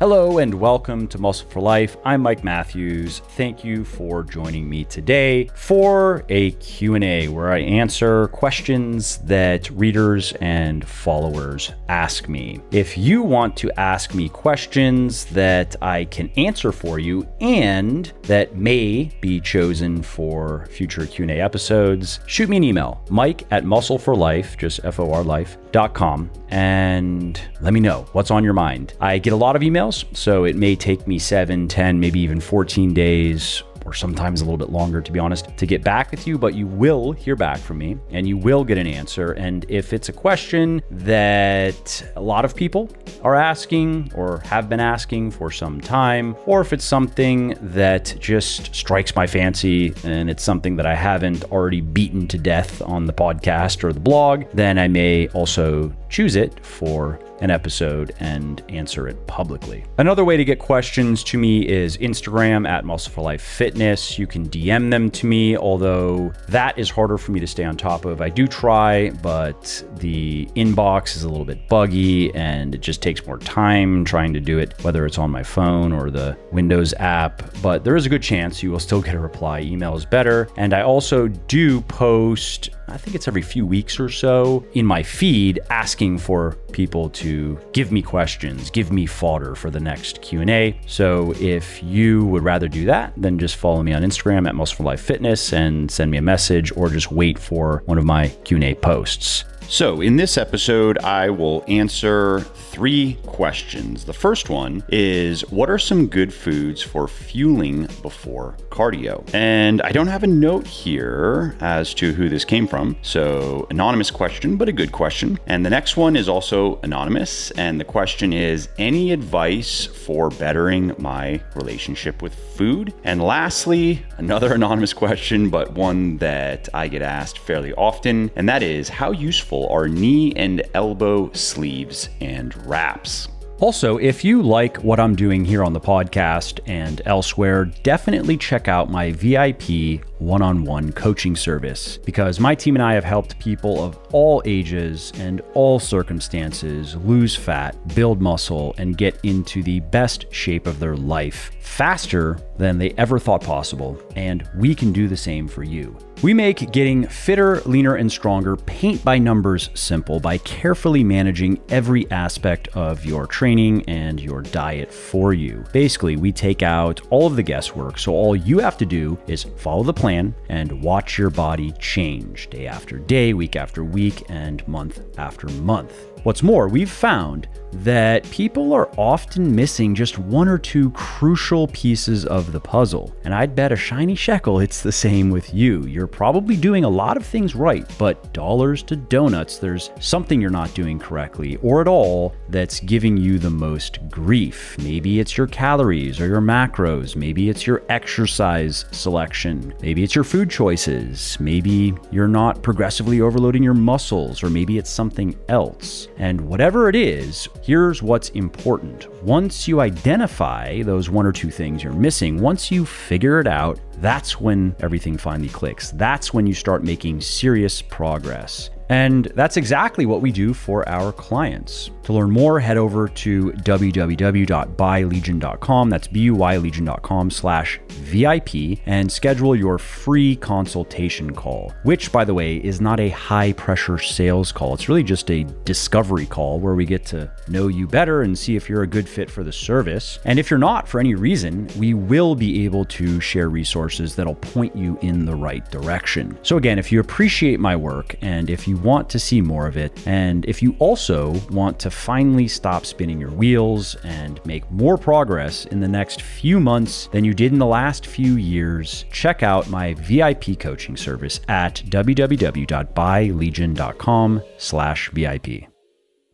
Hello and welcome to Muscle for Life. I'm Mike Matthews. Thank you for joining me today for a Q&A where I answer questions that readers and followers ask me. If you want to ask me questions that I can answer for you and that may be chosen for future Q&A episodes, shoot me an email, mike at muscleforlife, just F-O-R life.com and let me know what's on your mind. I get a lot of emails so it may take me seven, 10, maybe even 14 days or sometimes a little bit longer, to be honest, to get back with you, but you will hear back from me and you will get an answer. And if it's a question that a lot of people are asking or have been asking for some time, or if it's something that just strikes my fancy and it's something that I haven't already beaten to death on the podcast or the blog, then I may also choose it for an episode and answer it publicly. Another way to get questions to me is Instagram at Muscle for Life Fitness. You can DM them to me, although that is harder for me to stay on top of. I do try, but the inbox is a little bit buggy and it just takes more time trying to do it, whether it's on my phone or the Windows app. But there is a good chance you will still get a reply. Email is better. And I also do post I think it's every few weeks or so in my feed asking for people to give me questions, give me fodder for the next Q&A. So if you would rather do that, then just follow me on Instagram at Muscle Life Fitness and send me a message or just wait for one of my Q&A posts. So, in this episode, I will answer three questions. The first one is What are some good foods for fueling before cardio? And I don't have a note here as to who this came from. So, anonymous question, but a good question. And the next one is also anonymous. And the question is Any advice for bettering my relationship with food? And lastly, another anonymous question, but one that I get asked fairly often. And that is How useful are knee and elbow sleeves and wraps. Also, if you like what I'm doing here on the podcast and elsewhere, definitely check out my VIP one on one coaching service because my team and I have helped people of all ages and all circumstances lose fat, build muscle, and get into the best shape of their life faster than they ever thought possible. And we can do the same for you. We make getting fitter, leaner, and stronger paint by numbers simple by carefully managing every aspect of your training and your diet for you. Basically, we take out all of the guesswork, so all you have to do is follow the plan and watch your body change day after day, week after week, and month after month. What's more, we've found that people are often missing just one or two crucial pieces of the puzzle. And I'd bet a shiny shekel it's the same with you. You're probably doing a lot of things right, but dollars to donuts, there's something you're not doing correctly or at all that's giving you the most grief. Maybe it's your calories or your macros. Maybe it's your exercise selection. Maybe it's your food choices. Maybe you're not progressively overloading your muscles, or maybe it's something else. And whatever it is, here's what's important. Once you identify those one or two things you're missing, once you figure it out, that's when everything finally clicks. That's when you start making serious progress. And that's exactly what we do for our clients. To learn more, head over to www.buylegion.com. That's B-U-Y-legion.com slash VIP and schedule your free consultation call, which, by the way, is not a high pressure sales call. It's really just a discovery call where we get to know you better and see if you're a good fit for the service. And if you're not for any reason, we will be able to share resources that'll point you in the right direction. So again, if you appreciate my work and if you want to see more of it, and if you also want to finally stop spinning your wheels and make more progress in the next few months than you did in the last few years, check out my VIP coaching service at www.buylegion.com slash VIP.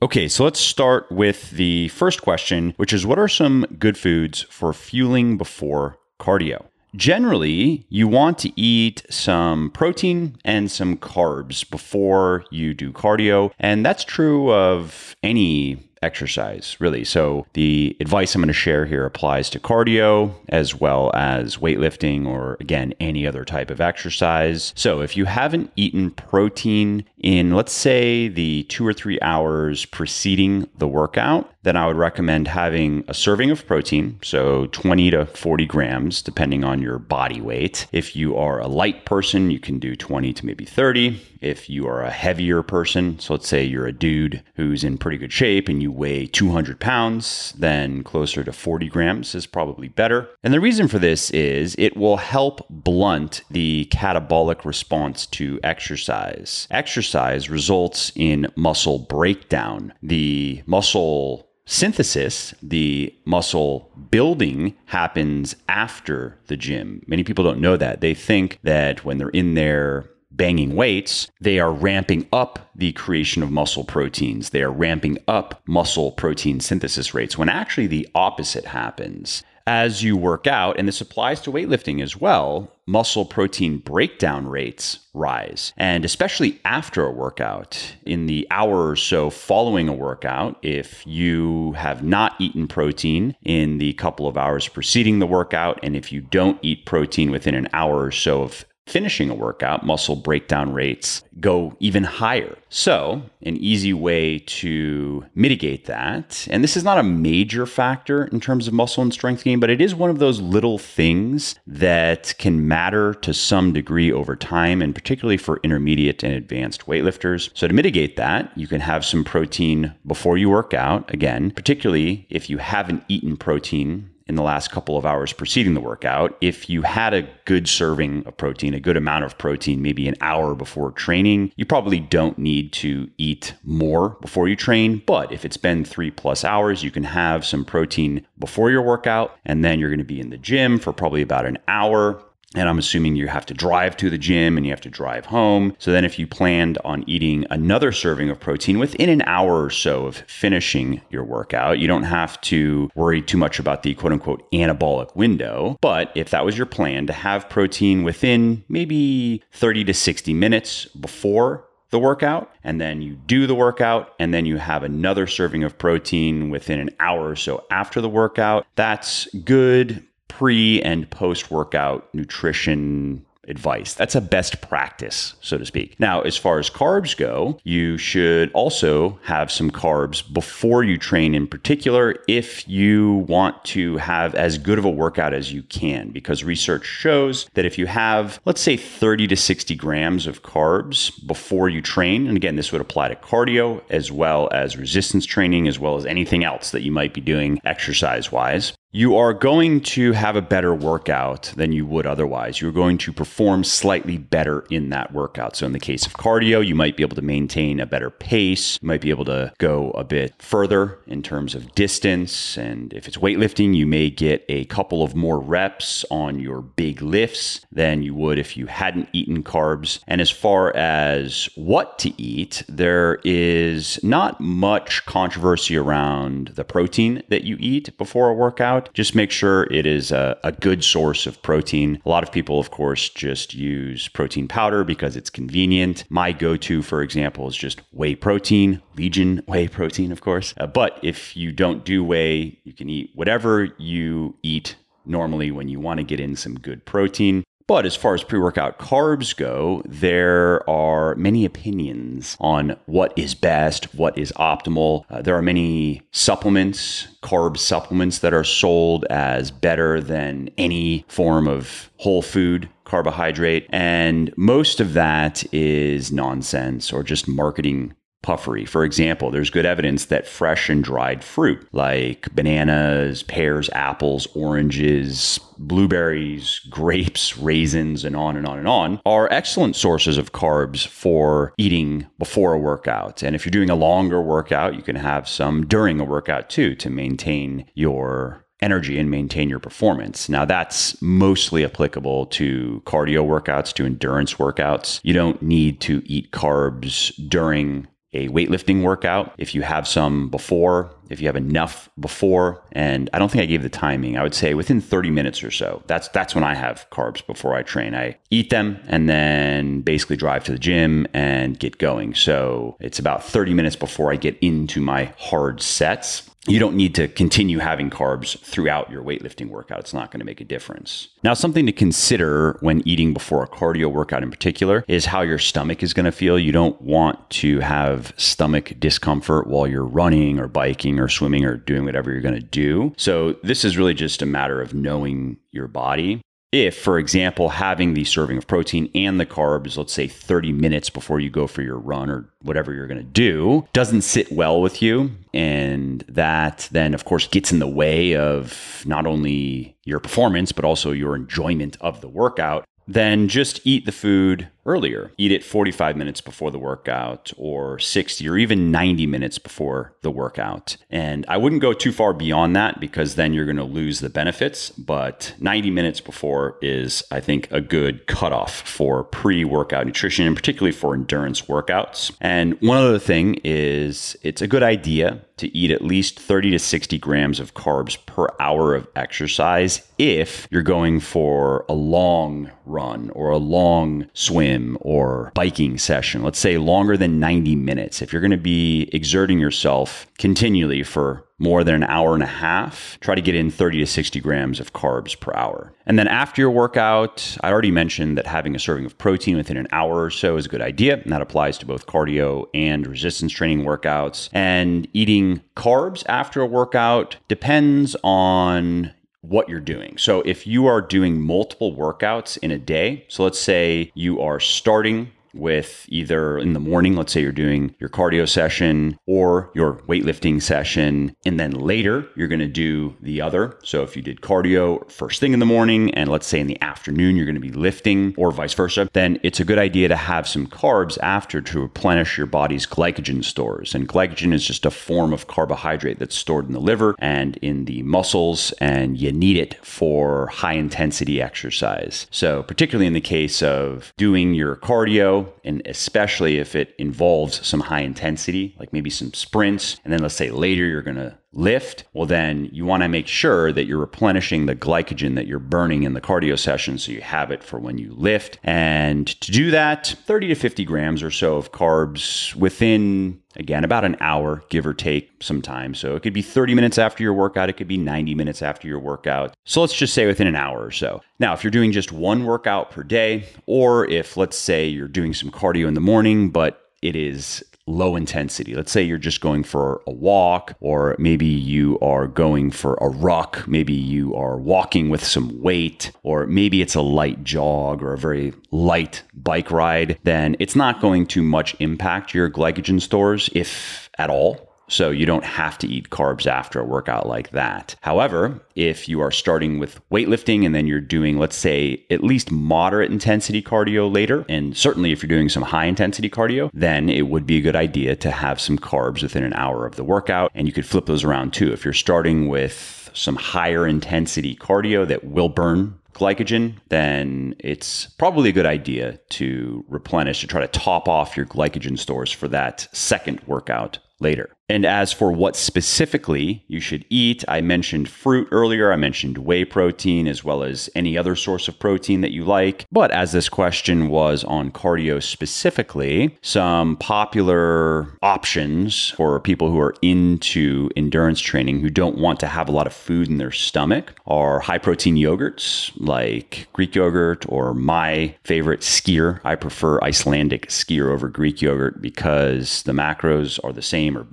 Okay, so let's start with the first question, which is what are some good foods for fueling before cardio? Generally, you want to eat some protein and some carbs before you do cardio. And that's true of any exercise, really. So, the advice I'm going to share here applies to cardio as well as weightlifting or, again, any other type of exercise. So, if you haven't eaten protein in, let's say, the two or three hours preceding the workout, then I would recommend having a serving of protein, so 20 to 40 grams, depending on your body weight. If you are a light person, you can do 20 to maybe 30. If you are a heavier person, so let's say you're a dude who's in pretty good shape and you weigh 200 pounds, then closer to 40 grams is probably better. And the reason for this is it will help blunt the catabolic response to exercise. Exercise results in muscle breakdown. The muscle synthesis, the muscle building, happens after the gym. Many people don't know that. They think that when they're in there banging weights, they are ramping up the creation of muscle proteins. They are ramping up muscle protein synthesis rates when actually the opposite happens as you work out, and this applies to weightlifting as well, muscle protein breakdown rates rise. And especially after a workout, in the hour or so following a workout, if you have not eaten protein in the couple of hours preceding the workout, and if you don't eat protein within an hour or so of finishing a workout, muscle breakdown rates go even higher. So, an easy way to mitigate that, and this is not a major factor in terms of muscle and strength gain, but it is one of those little things that can matter to some degree over time, and particularly for intermediate and advanced weightlifters. So, to mitigate that, you can have some protein before you work out, again, particularly if you haven't eaten protein in the last couple of hours preceding the workout. If you had a good serving of protein, a good amount of protein, maybe an hour before training, you probably don't need to eat more before you train. But if it's been three plus hours, you can have some protein before your workout, and then you're going to be in the gym for probably about an hour. And I'm assuming you have to drive to the gym and you have to drive home. So then, if you planned on eating another serving of protein within an hour or so of finishing your workout, you don't have to worry too much about the quote unquote anabolic window. But if that was your plan to have protein within maybe 30 to 60 minutes before the workout and then you do the workout and then you have another serving of protein within an hour or so after the workout. That's good pre and post workout nutrition advice. That's a best practice, so to speak. Now, as far as carbs go, you should also have some carbs before you train, in particular, if you want to have as good of a workout as you can, because research shows that if you have, let's say, 30 to 60 grams of carbs before you train, and again, this would apply to cardio as well as resistance training, as well as anything else that you might be doing exercise wise, you are going to have a better workout than you would otherwise. You're going to perform slightly better in that workout. So, in the case of cardio, you might be able to maintain a better pace. You might be able to go a bit further in terms of distance. And if it's weightlifting, you may get a couple of more reps on your big lifts than you would if you hadn't eaten carbs. And as far as what to eat, there is not much controversy around the protein that you eat before a workout just make sure it is a, a good source of protein. A lot of people, of course, just use protein powder because it's convenient. My go to, for example, is just whey protein, Legion whey protein, of course. Uh, but if you don't do whey, you can eat whatever you eat normally when you want to get in some good protein. But as far as pre workout carbs go, there are many opinions on what is best, what is optimal. Uh, there are many supplements, carb supplements, that are sold as better than any form of whole food carbohydrate. And most of that is nonsense or just marketing puffery. For example, there's good evidence that fresh and dried fruit like bananas, pears, apples, oranges, blueberries, grapes, raisins, and on and on and on are excellent sources of carbs for eating before a workout. And if you're doing a longer workout, you can have some during a workout too to maintain your energy and maintain your performance. Now, that's mostly applicable to cardio workouts, to endurance workouts. You don't need to eat carbs during a weightlifting workout. If you have some before, if you have enough before, and I don't think I gave the timing. I would say within 30 minutes or so. That's that's when I have carbs before I train. I eat them and then basically drive to the gym and get going. So it's about 30 minutes before I get into my hard sets you don't need to continue having carbs throughout your weightlifting workout. It's not going to make a difference. Now, something to consider when eating before a cardio workout in particular is how your stomach is going to feel. You don't want to have stomach discomfort while you're running or biking or swimming or doing whatever you're going to do. So, this is really just a matter of knowing your body if, for example, having the serving of protein and the carbs, let's say 30 minutes before you go for your run or whatever you're going to do, doesn't sit well with you, and that then, of course, gets in the way of not only your performance, but also your enjoyment of the workout, then just eat the food earlier. Eat it 45 minutes before the workout or 60 or even 90 minutes before the workout. And I wouldn't go too far beyond that because then you're going to lose the benefits. But 90 minutes before is, I think, a good cutoff for pre workout nutrition and particularly for endurance workouts. And one other thing is it's a good idea to eat at least 30 to 60 grams of carbs per hour of exercise if you're going for a long run or a long swim or biking session, let's say longer than 90 minutes, if you're going to be exerting yourself continually for more than an hour and a half, try to get in 30 to 60 grams of carbs per hour. And then after your workout, I already mentioned that having a serving of protein within an hour or so is a good idea. And that applies to both cardio and resistance training workouts. And eating carbs after a workout depends on what you're doing. So if you are doing multiple workouts in a day, so let's say you are starting with either in the morning, let's say you're doing your cardio session or your weightlifting session, and then later you're going to do the other. So if you did cardio first thing in the morning, and let's say in the afternoon you're going to be lifting, or vice versa, then it's a good idea to have some carbs after to replenish your body's glycogen stores. And glycogen is just a form of carbohydrate that's stored in the liver and in the muscles, and you need it for high intensity exercise. So, particularly in the case of doing your cardio, and especially if it involves some high intensity, like maybe some sprints, and then let's say later you're going to lift, well, then you want to make sure that you're replenishing the glycogen that you're burning in the cardio session so you have it for when you lift. And to do that, 30 to 50 grams or so of carbs within Again, about an hour, give or take some time. So it could be 30 minutes after your workout, it could be 90 minutes after your workout. So let's just say within an hour or so. Now, if you're doing just one workout per day, or if let's say you're doing some cardio in the morning, but it is low intensity. Let's say you're just going for a walk, or maybe you are going for a ruck, maybe you are walking with some weight, or maybe it's a light jog or a very light bike ride, then it's not going to much impact your glycogen stores, if at all. So you don't have to eat carbs after a workout like that. However, if you are starting with weightlifting and then you're doing, let's say, at least moderate intensity cardio later, and certainly if you're doing some high intensity cardio, then it would be a good idea to have some carbs within an hour of the workout. And you could flip those around too. If you're starting with some higher intensity cardio that will burn glycogen, then it's probably a good idea to replenish to try to top off your glycogen stores for that second workout later. And as for what specifically you should eat, I mentioned fruit earlier. I mentioned whey protein as well as any other source of protein that you like. But as this question was on cardio specifically, some popular options for people who are into endurance training who don't want to have a lot of food in their stomach are high protein yogurts like Greek yogurt or my favorite skyr. I prefer Icelandic skyr over Greek yogurt because the macros are the same or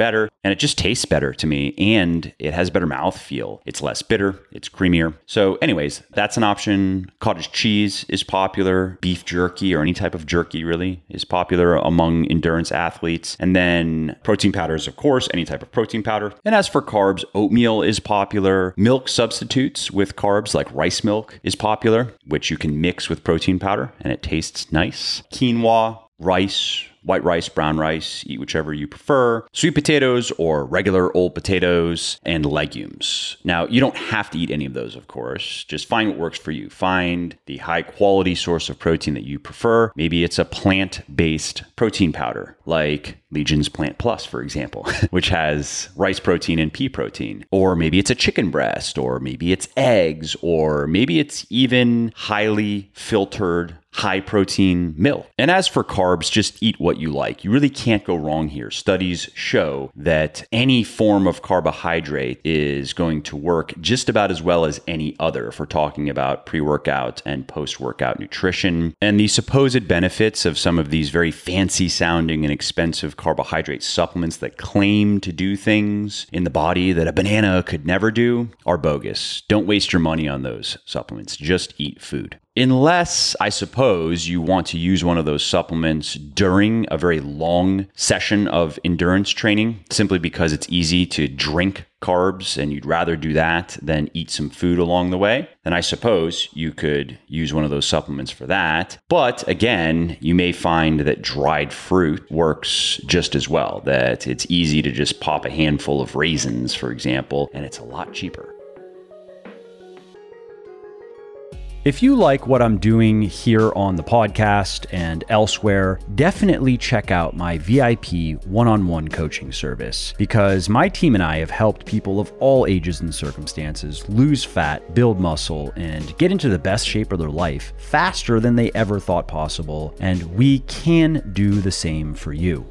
and it just tastes better to me and it has better mouth feel. It's less bitter, it's creamier. So, anyways, that's an option. Cottage cheese is popular. Beef jerky or any type of jerky really is popular among endurance athletes. And then protein powders, of course, any type of protein powder. And as for carbs, oatmeal is popular. Milk substitutes with carbs like rice milk is popular, which you can mix with protein powder and it tastes nice. Quinoa, rice, white rice, brown rice, eat whichever you prefer, sweet potatoes or regular old potatoes, and legumes. Now, you don't have to eat any of those, of course. Just find what works for you. Find the high quality source of protein that you prefer. Maybe it's a plant based protein powder like Legion's Plant Plus, for example, which has rice protein and pea protein. Or maybe it's a chicken breast, or maybe it's eggs, or maybe it's even highly filtered high protein milk. And as for carbs, just eat what you like. You really can't go wrong here. Studies show that any form of carbohydrate is going to work just about as well as any other if we're talking about pre workout and post workout nutrition. And the supposed benefits of some of these very fancy sounding and expensive carbohydrate supplements that claim to do things in the body that a banana could never do are bogus. Don't waste your money on those supplements. Just eat food. Unless, I suppose, you want to use one of those supplements during a very long session of endurance training, simply because it's easy to drink carbs and you'd rather do that than eat some food along the way, then I suppose you could use one of those supplements for that. But again, you may find that dried fruit works just as well, that it's easy to just pop a handful of raisins, for example, and it's a lot cheaper. If you like what I'm doing here on the podcast and elsewhere, definitely check out my VIP one on one coaching service because my team and I have helped people of all ages and circumstances lose fat, build muscle, and get into the best shape of their life faster than they ever thought possible. And we can do the same for you.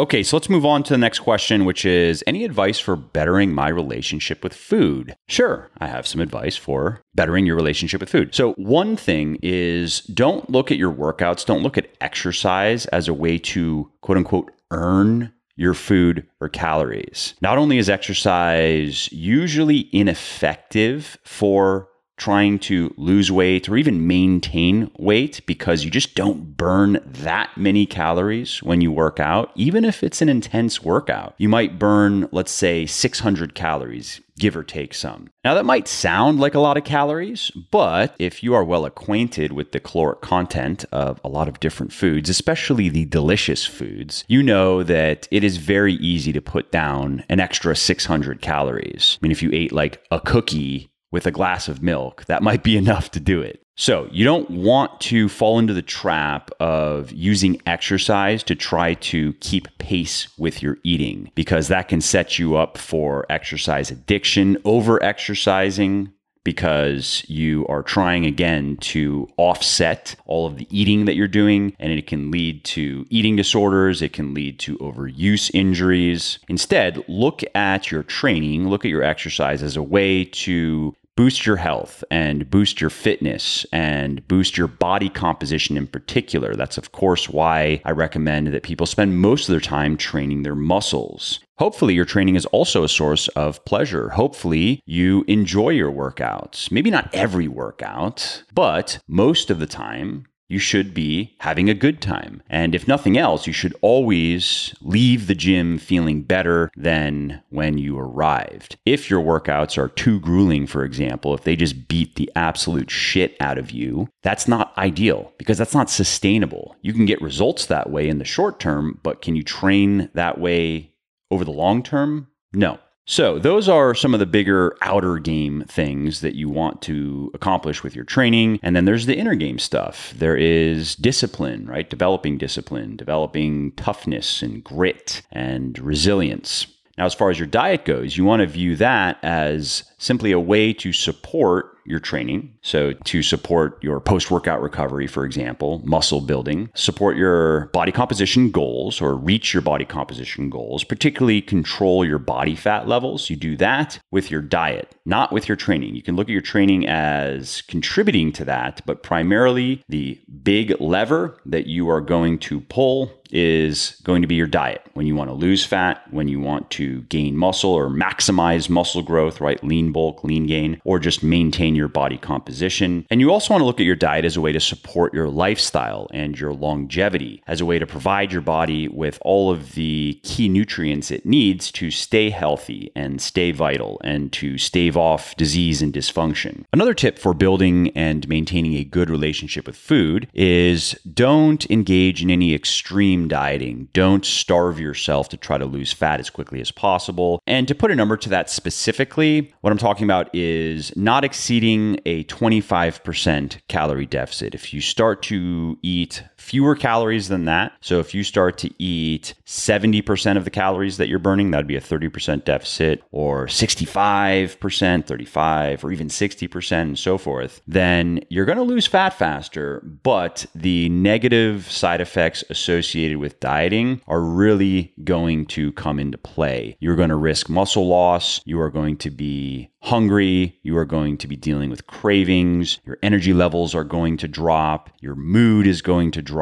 Okay, so let's move on to the next question, which is any advice for bettering my relationship with food? Sure, I have some advice for bettering your relationship with food. So, one thing is don't look at your workouts, don't look at exercise as a way to quote unquote earn your food or calories. Not only is exercise usually ineffective for trying to lose weight or even maintain weight because you just don't burn that many calories when you work out, even if it's an intense workout. You might burn, let's say, 600 calories, give or take some. Now, that might sound like a lot of calories, but if you are well acquainted with the caloric content of a lot of different foods, especially the delicious foods, you know that it is very easy to put down an extra 600 calories. I mean, if you ate like a cookie with a glass of milk. That might be enough to do it. So, you don't want to fall into the trap of using exercise to try to keep pace with your eating because that can set you up for exercise addiction, over exercising, because you are trying again to offset all of the eating that you're doing, and it can lead to eating disorders, it can lead to overuse injuries. Instead, look at your training, look at your exercise as a way to boost your health and boost your fitness and boost your body composition in particular. That's, of course, why I recommend that people spend most of their time training their muscles. Hopefully, your training is also a source of pleasure. Hopefully, you enjoy your workouts. Maybe not every workout, but most of the time, you should be having a good time. And if nothing else, you should always leave the gym feeling better than when you arrived. If your workouts are too grueling, for example, if they just beat the absolute shit out of you, that's not ideal because that's not sustainable. You can get results that way in the short term, but can you train that way over the long term? No. So, those are some of the bigger outer game things that you want to accomplish with your training. And then there's the inner game stuff. There is discipline, right? Developing discipline, developing toughness and grit and resilience. Now, as far as your diet goes, you want to view that as simply a way to support your training. So, to support your post workout recovery, for example, muscle building, support your body composition goals or reach your body composition goals, particularly control your body fat levels. You do that with your diet, not with your training. You can look at your training as contributing to that, but primarily the big lever that you are going to pull is going to be your diet. When you want to lose fat, when you want to gain muscle or maximize muscle growth, right? Lean bulk, lean gain, or just maintain your body composition. And you also want to look at your diet as a way to support your lifestyle and your longevity, as a way to provide your body with all of the key nutrients it needs to stay healthy and stay vital and to stave off disease and dysfunction. Another tip for building and maintaining a good relationship with food is don't engage in any extreme dieting. Don't starve yourself to try to lose fat as quickly as possible. And to put a number to that specifically, what I'm talking about is not exceeding a 25% calorie deficit. If you start to eat fewer calories than that. So if you start to eat 70% of the calories that you're burning, that'd be a 30% deficit, or 65%, 35, or even 60%, and so forth, then you're going to lose fat faster. But the negative side effects associated with dieting are really going to come into play. You're going to risk muscle loss. You are going to be hungry. You are going to be dealing with cravings. Your energy levels are going to drop. Your mood is going to drop.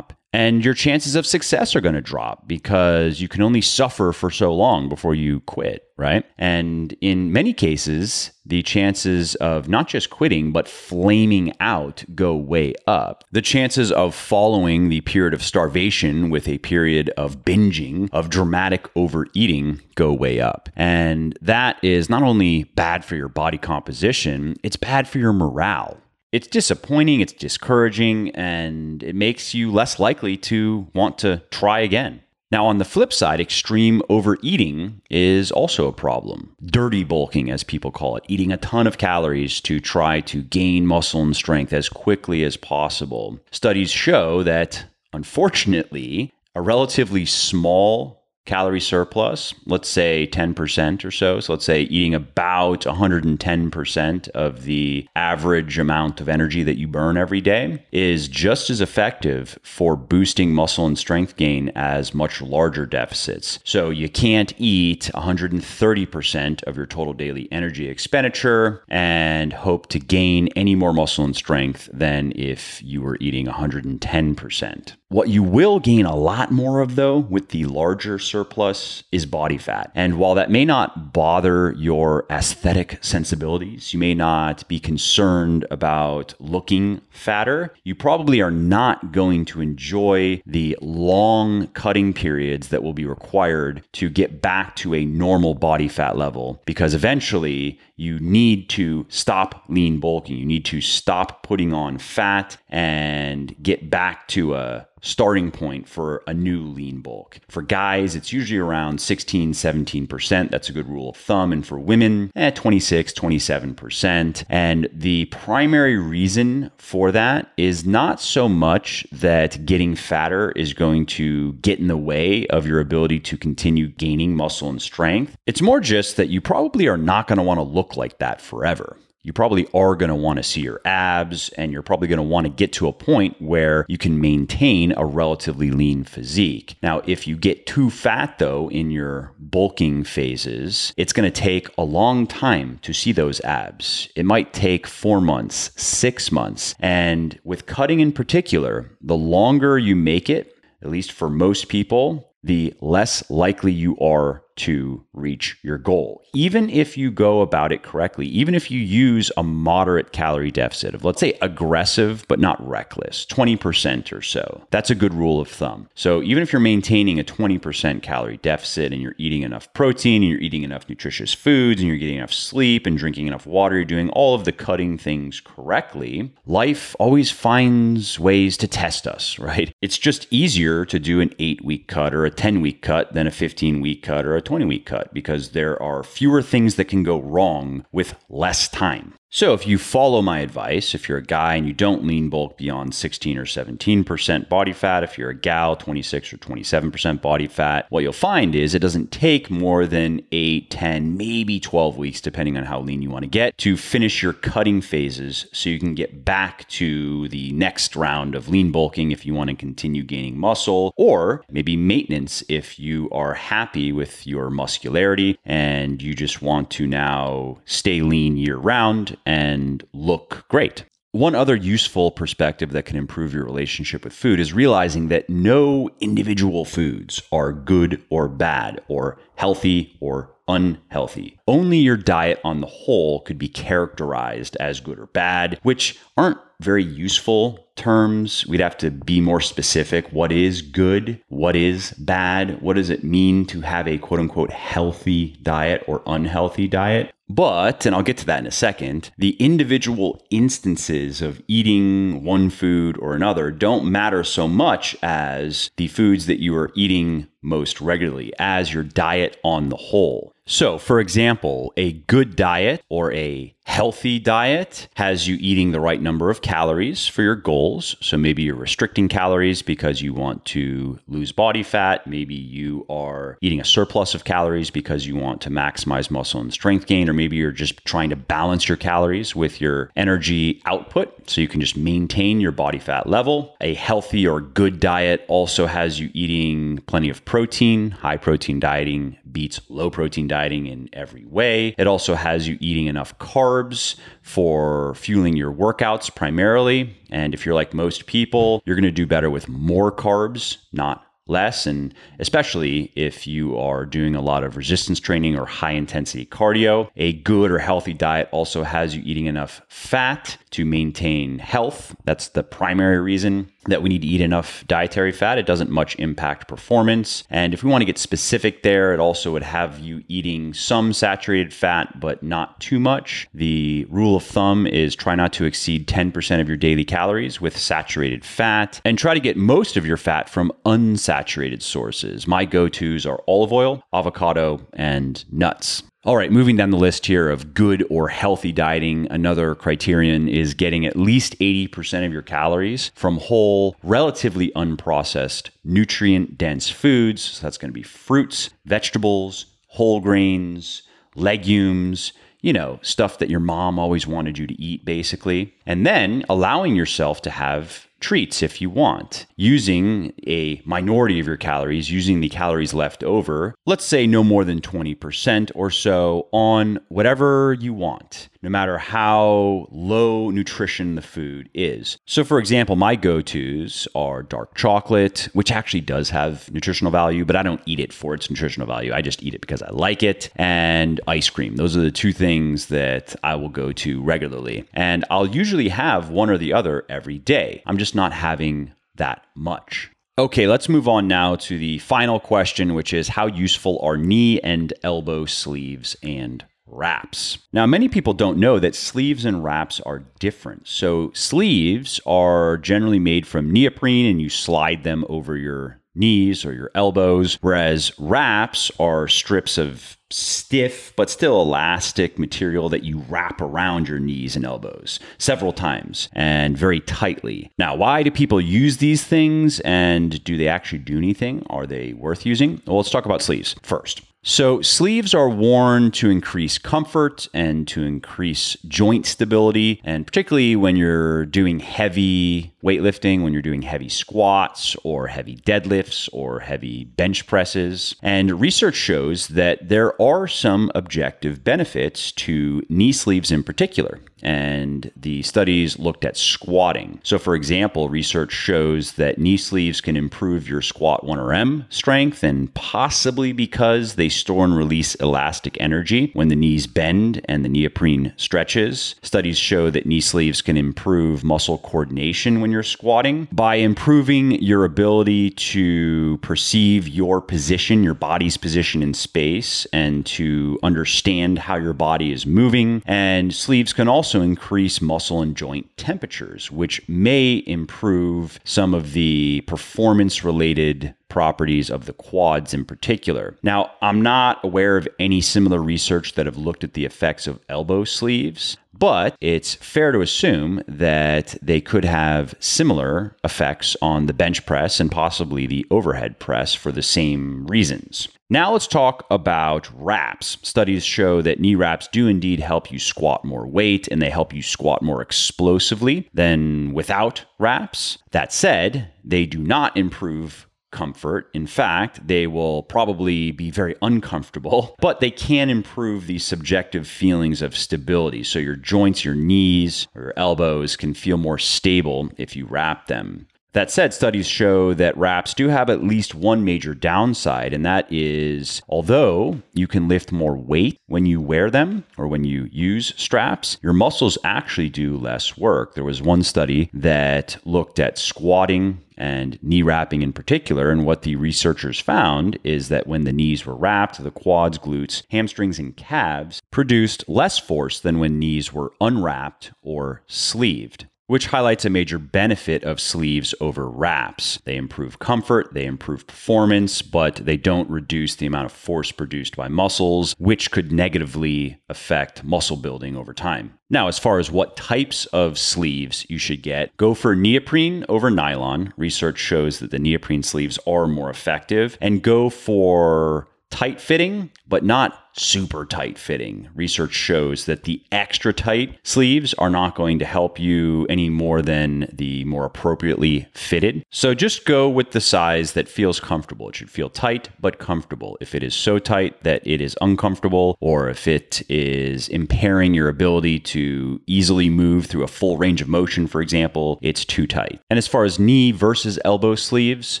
And your chances of success are going to drop because you can only suffer for so long before you quit, right? And in many cases, the chances of not just quitting, but flaming out go way up. The chances of following the period of starvation with a period of binging, of dramatic overeating, go way up. And that is not only bad for your body composition, it's bad for your morale it's disappointing, it's discouraging, and it makes you less likely to want to try again. Now, on the flip side, extreme overeating is also a problem. Dirty bulking, as people call it, eating a ton of calories to try to gain muscle and strength as quickly as possible. Studies show that, unfortunately, a relatively small calorie surplus, let's say 10% or so. So let's say eating about 110% of the average amount of energy that you burn every day is just as effective for boosting muscle and strength gain as much larger deficits. So you can't eat 130% of your total daily energy expenditure and hope to gain any more muscle and strength than if you were eating 110%. What you will gain a lot more of, though, with the larger surplus is body fat. And while that may not bother your aesthetic sensibilities, you may not be concerned about looking fatter, you probably are not going to enjoy the long cutting periods that will be required to get back to a normal body fat level because eventually you need to stop lean bulking. You need to stop putting on fat and get back to a starting point for a new lean bulk. For guys, it's usually around 16, 17%. That's a good rule of thumb. And for women, eh, 26, 27%. And the primary reason for that is not so much that getting fatter is going to get in the way of your ability to continue gaining muscle and strength. It's more just that you probably are not going to want to look like that forever you probably are going to want to see your abs and you're probably going to want to get to a point where you can maintain a relatively lean physique. Now, if you get too fat though in your bulking phases, it's going to take a long time to see those abs. It might take four months, six months. And with cutting in particular, the longer you make it, at least for most people, the less likely you are to reach your goal. Even if you go about it correctly, even if you use a moderate calorie deficit of, let's say, aggressive but not reckless, 20% or so, that's a good rule of thumb. So even if you're maintaining a 20% calorie deficit and you're eating enough protein and you're eating enough nutritious foods and you're getting enough sleep and drinking enough water, you're doing all of the cutting things correctly, life always finds ways to test us, right? It's just easier to do an eight week cut or a 10 week cut than a 15 week cut or a 20 week cut because there are fewer things that can go wrong with less time. So, if you follow my advice, if you're a guy and you don't lean bulk beyond 16 or 17% body fat, if you're a gal, 26 or 27% body fat, what you'll find is it doesn't take more than 8, 10, maybe 12 weeks, depending on how lean you want to get, to finish your cutting phases so you can get back to the next round of lean bulking if you want to continue gaining muscle, or maybe maintenance if you are happy with your muscularity and you just want to now stay lean year round and look great. One other useful perspective that can improve your relationship with food is realizing that no individual foods are good or bad, or healthy or unhealthy. Only your diet on the whole could be characterized as good or bad, which aren't very useful terms. We'd have to be more specific. What is good? What is bad? What does it mean to have a quote unquote healthy diet or unhealthy diet? But, and I'll get to that in a second, the individual instances of eating one food or another don't matter so much as the foods that you are eating most regularly, as your diet on the whole. So, for example, a good diet or a healthy diet has you eating the right number of calories for your goals. So maybe you're restricting calories because you want to lose body fat. Maybe you are eating a surplus of calories because you want to maximize muscle and strength gain. Or maybe you're just trying to balance your calories with your energy output so you can just maintain your body fat level. A healthy or good diet also has you eating plenty of protein. High protein dieting beats low protein dieting in every way. It also has you eating enough carbs for fueling your workouts primarily. And if you're like most people, you're going to do better with more carbs, not less. And especially if you are doing a lot of resistance training or high intensity cardio, a good or healthy diet also has you eating enough fat to maintain health. That's the primary reason that we need to eat enough dietary fat. It doesn't much impact performance. And if we want to get specific there, it also would have you eating some saturated fat, but not too much. The rule of thumb is try not to exceed 10% of your daily calories with saturated fat and try to get most of your fat from unsaturated sources. My go tos are olive oil, avocado, and nuts. All right, moving down the list here of good or healthy dieting, another criterion is getting at least 80% of your calories from whole, relatively unprocessed, nutrient dense foods. So that's going to be fruits, vegetables, whole grains, legumes, you know, stuff that your mom always wanted you to eat, basically. And then allowing yourself to have treats if you want, using a minority of your calories, using the calories left over, let's say no more than 20% or so on whatever you want no matter how low nutrition the food is. So, for example, my go tos are dark chocolate, which actually does have nutritional value, but I don't eat it for its nutritional value. I just eat it because I like it, and ice cream. Those are the two things that I will go to regularly. And I'll usually have one or the other every day. I'm just not having that much. Okay, let's move on now to the final question, which is how useful are knee and elbow sleeves and wraps. Now, many people don't know that sleeves and wraps are different. So, sleeves are generally made from neoprene and you slide them over your knees or your elbows, whereas wraps are strips of stiff but still elastic material that you wrap around your knees and elbows several times and very tightly. Now, why do people use these things and do they actually do anything? Are they worth using? Well, let's talk about sleeves first. So, sleeves are worn to increase comfort and to increase joint stability, and particularly when you're doing heavy weightlifting, when you're doing heavy squats or heavy deadlifts or heavy bench presses. And research shows that there are some objective benefits to knee sleeves in particular and the studies looked at squatting. So, for example, research shows that knee sleeves can improve your squat 1RM strength, and possibly because they store and release elastic energy when the knees bend and the neoprene stretches. Studies show that knee sleeves can improve muscle coordination when you're squatting by improving your ability to perceive your position, your body's position in space, and to understand how your body is moving. And sleeves can also increase muscle and joint temperatures, which may improve some of the performance related properties of the quads in particular. Now, I'm not aware of any similar research that have looked at the effects of elbow sleeves, but it's fair to assume that they could have similar effects on the bench press and possibly the overhead press for the same reasons. Now let's talk about wraps. Studies show that knee wraps do indeed help you squat more weight and they help you squat more explosively than without wraps. That said, they do not improve comfort. In fact, they will probably be very uncomfortable, but they can improve the subjective feelings of stability. So your joints, your knees, or your elbows can feel more stable if you wrap them. That said, studies show that wraps do have at least one major downside, and that is although you can lift more weight when you wear them or when you use straps, your muscles actually do less work. There was one study that looked at squatting and knee wrapping in particular. And what the researchers found is that when the knees were wrapped, the quads, glutes, hamstrings, and calves produced less force than when knees were unwrapped or sleeved. Which highlights a major benefit of sleeves over wraps. They improve comfort, they improve performance, but they don't reduce the amount of force produced by muscles, which could negatively affect muscle building over time. Now, as far as what types of sleeves you should get, go for neoprene over nylon. Research shows that the neoprene sleeves are more effective, and go for tight fitting, but not super tight fitting. Research shows that the extra tight sleeves are not going to help you any more than the more appropriately fitted. So just go with the size that feels comfortable. It should feel tight but comfortable. If it is so tight that it is uncomfortable, or if it is impairing your ability to easily move through a full range of motion, for example, it's too tight. And as far as knee versus elbow sleeves,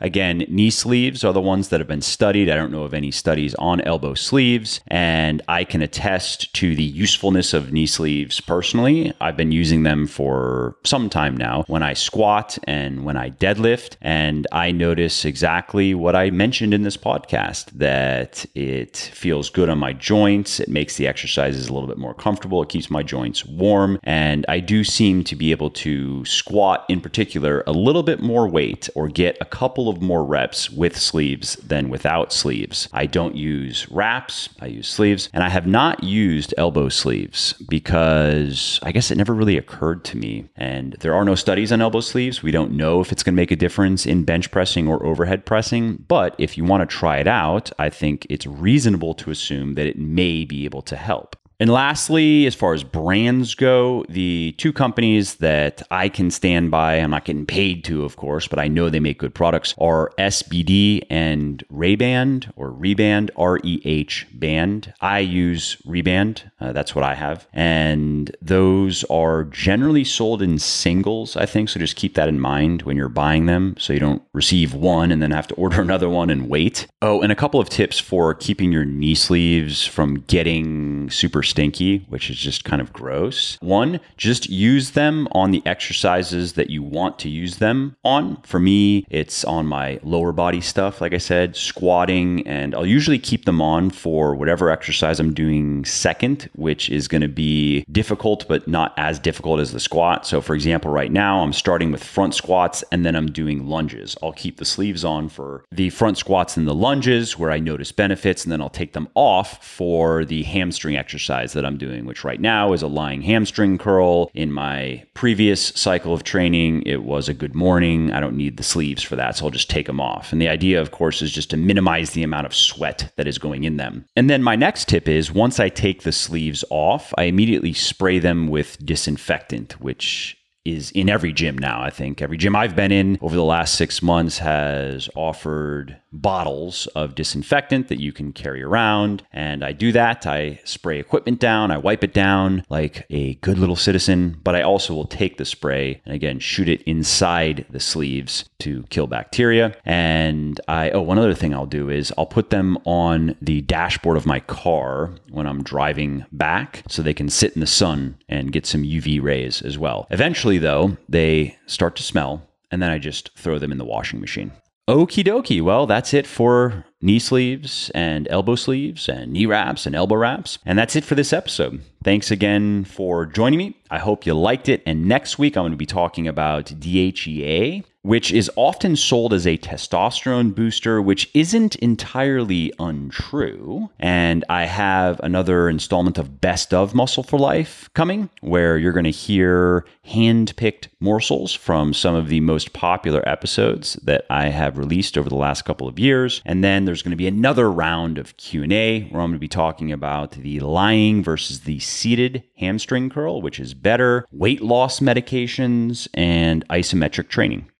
again, knee sleeves are the ones that have been studied. I don't know of any studies on elbow sleeves. And and I can attest to the usefulness of knee sleeves personally. I've been using them for some time now when I squat and when I deadlift, and I notice exactly what I mentioned in this podcast that it feels good on my joints. It makes the exercises a little bit more comfortable. It keeps my joints warm, and I do seem to be able to squat in particular a little bit more weight or get a couple of more reps with sleeves than without sleeves. I don't use wraps, I use sleeves. And I have not used elbow sleeves because I guess it never really occurred to me. And there are no studies on elbow sleeves. We don't know if it's going to make a difference in bench pressing or overhead pressing. But if you want to try it out, I think it's reasonable to assume that it may be able to help. And lastly, as far as brands go, the two companies that I can stand by, I'm not getting paid to, of course, but I know they make good products, are SBD and Rayband or Rehband, R E H Band. I use Rehband, uh, that's what I have. And those are generally sold in singles, I think. So just keep that in mind when you're buying them so you don't receive one and then have to order another one and wait. Oh, and a couple of tips for keeping your knee sleeves from getting super stinky, which is just kind of gross. One, just use them on the exercises that you want to use them on. For me, it's on my lower body stuff, like I said, squatting, and I'll usually keep them on for whatever exercise I'm doing second, which is going to be difficult, but not as difficult as the squat. So, for example, right now I'm starting with front squats and then I'm doing lunges. I'll keep the sleeves on for the front squats and the lunges where I notice benefits, and then I'll take them off for the hamstring exercise exercise that I'm doing, which right now is a lying hamstring curl. In my previous cycle of training, it was a good morning. I don't need the sleeves for that, so I'll just take them off. And the idea, of course, is just to minimize the amount of sweat that is going in them. And then my next tip is once I take the sleeves off, I immediately spray them with disinfectant, which is in every gym now, I think. Every gym I've been in over the last six months has offered bottles of disinfectant that you can carry around. And I do that. I spray equipment down, I wipe it down like a good little citizen, but I also will take the spray and again shoot it inside the sleeves to kill bacteria. And I, oh, one other thing I'll do is I'll put them on the dashboard of my car when I'm driving back so they can sit in the sun and get some UV rays as well. Eventually, though, they start to smell, and then I just throw them in the washing machine. Okie dokie. Well, that's it for knee sleeves and elbow sleeves and knee wraps and elbow wraps. And that's it for this episode. Thanks again for joining me. I hope you liked it. And next week, I'm going to be talking about DHEA which is often sold as a testosterone booster, which isn't entirely untrue. And I have another installment of Best of Muscle for Life coming, where you're going to hear hand picked morsels from some of the most popular episodes that I have released over the last couple of years. And then there's going to be another round of Q&A where I'm going to be talking about the lying versus the seated hamstring curl, which is better, weight loss medications, and isometric training.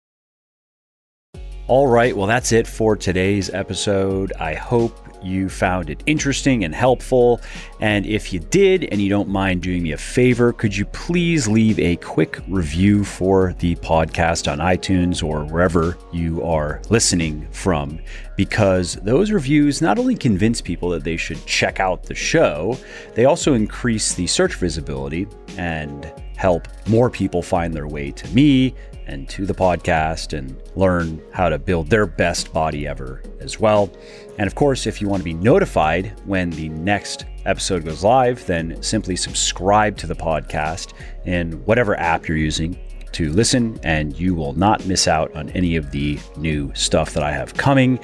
All right, well, that's it for today's episode. I hope you found it interesting and helpful. And if you did, and you don't mind doing me a favor, could you please leave a quick review for the podcast on iTunes or wherever you are listening from? Because those reviews not only convince people that they should check out the show, they also increase the search visibility and help more people find their way to me and to the podcast and learn how to build their best body ever as well. And of course, if you want to be notified when the next episode goes live, then simply subscribe to the podcast in whatever app you're using to listen, and you will not miss out on any of the new stuff that I have coming.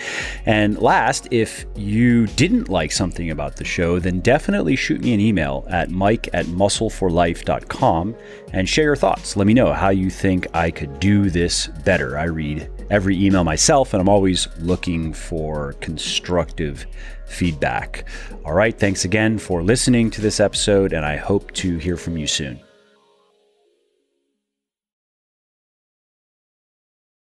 And last, if you didn't like something about the show, then definitely shoot me an email at mike at muscleforlife.com and share your thoughts. Let me know how you think I could do this better. I read every email myself, and I'm always looking for constructive feedback. All right, thanks again for listening to this episode, and I hope to hear from you soon.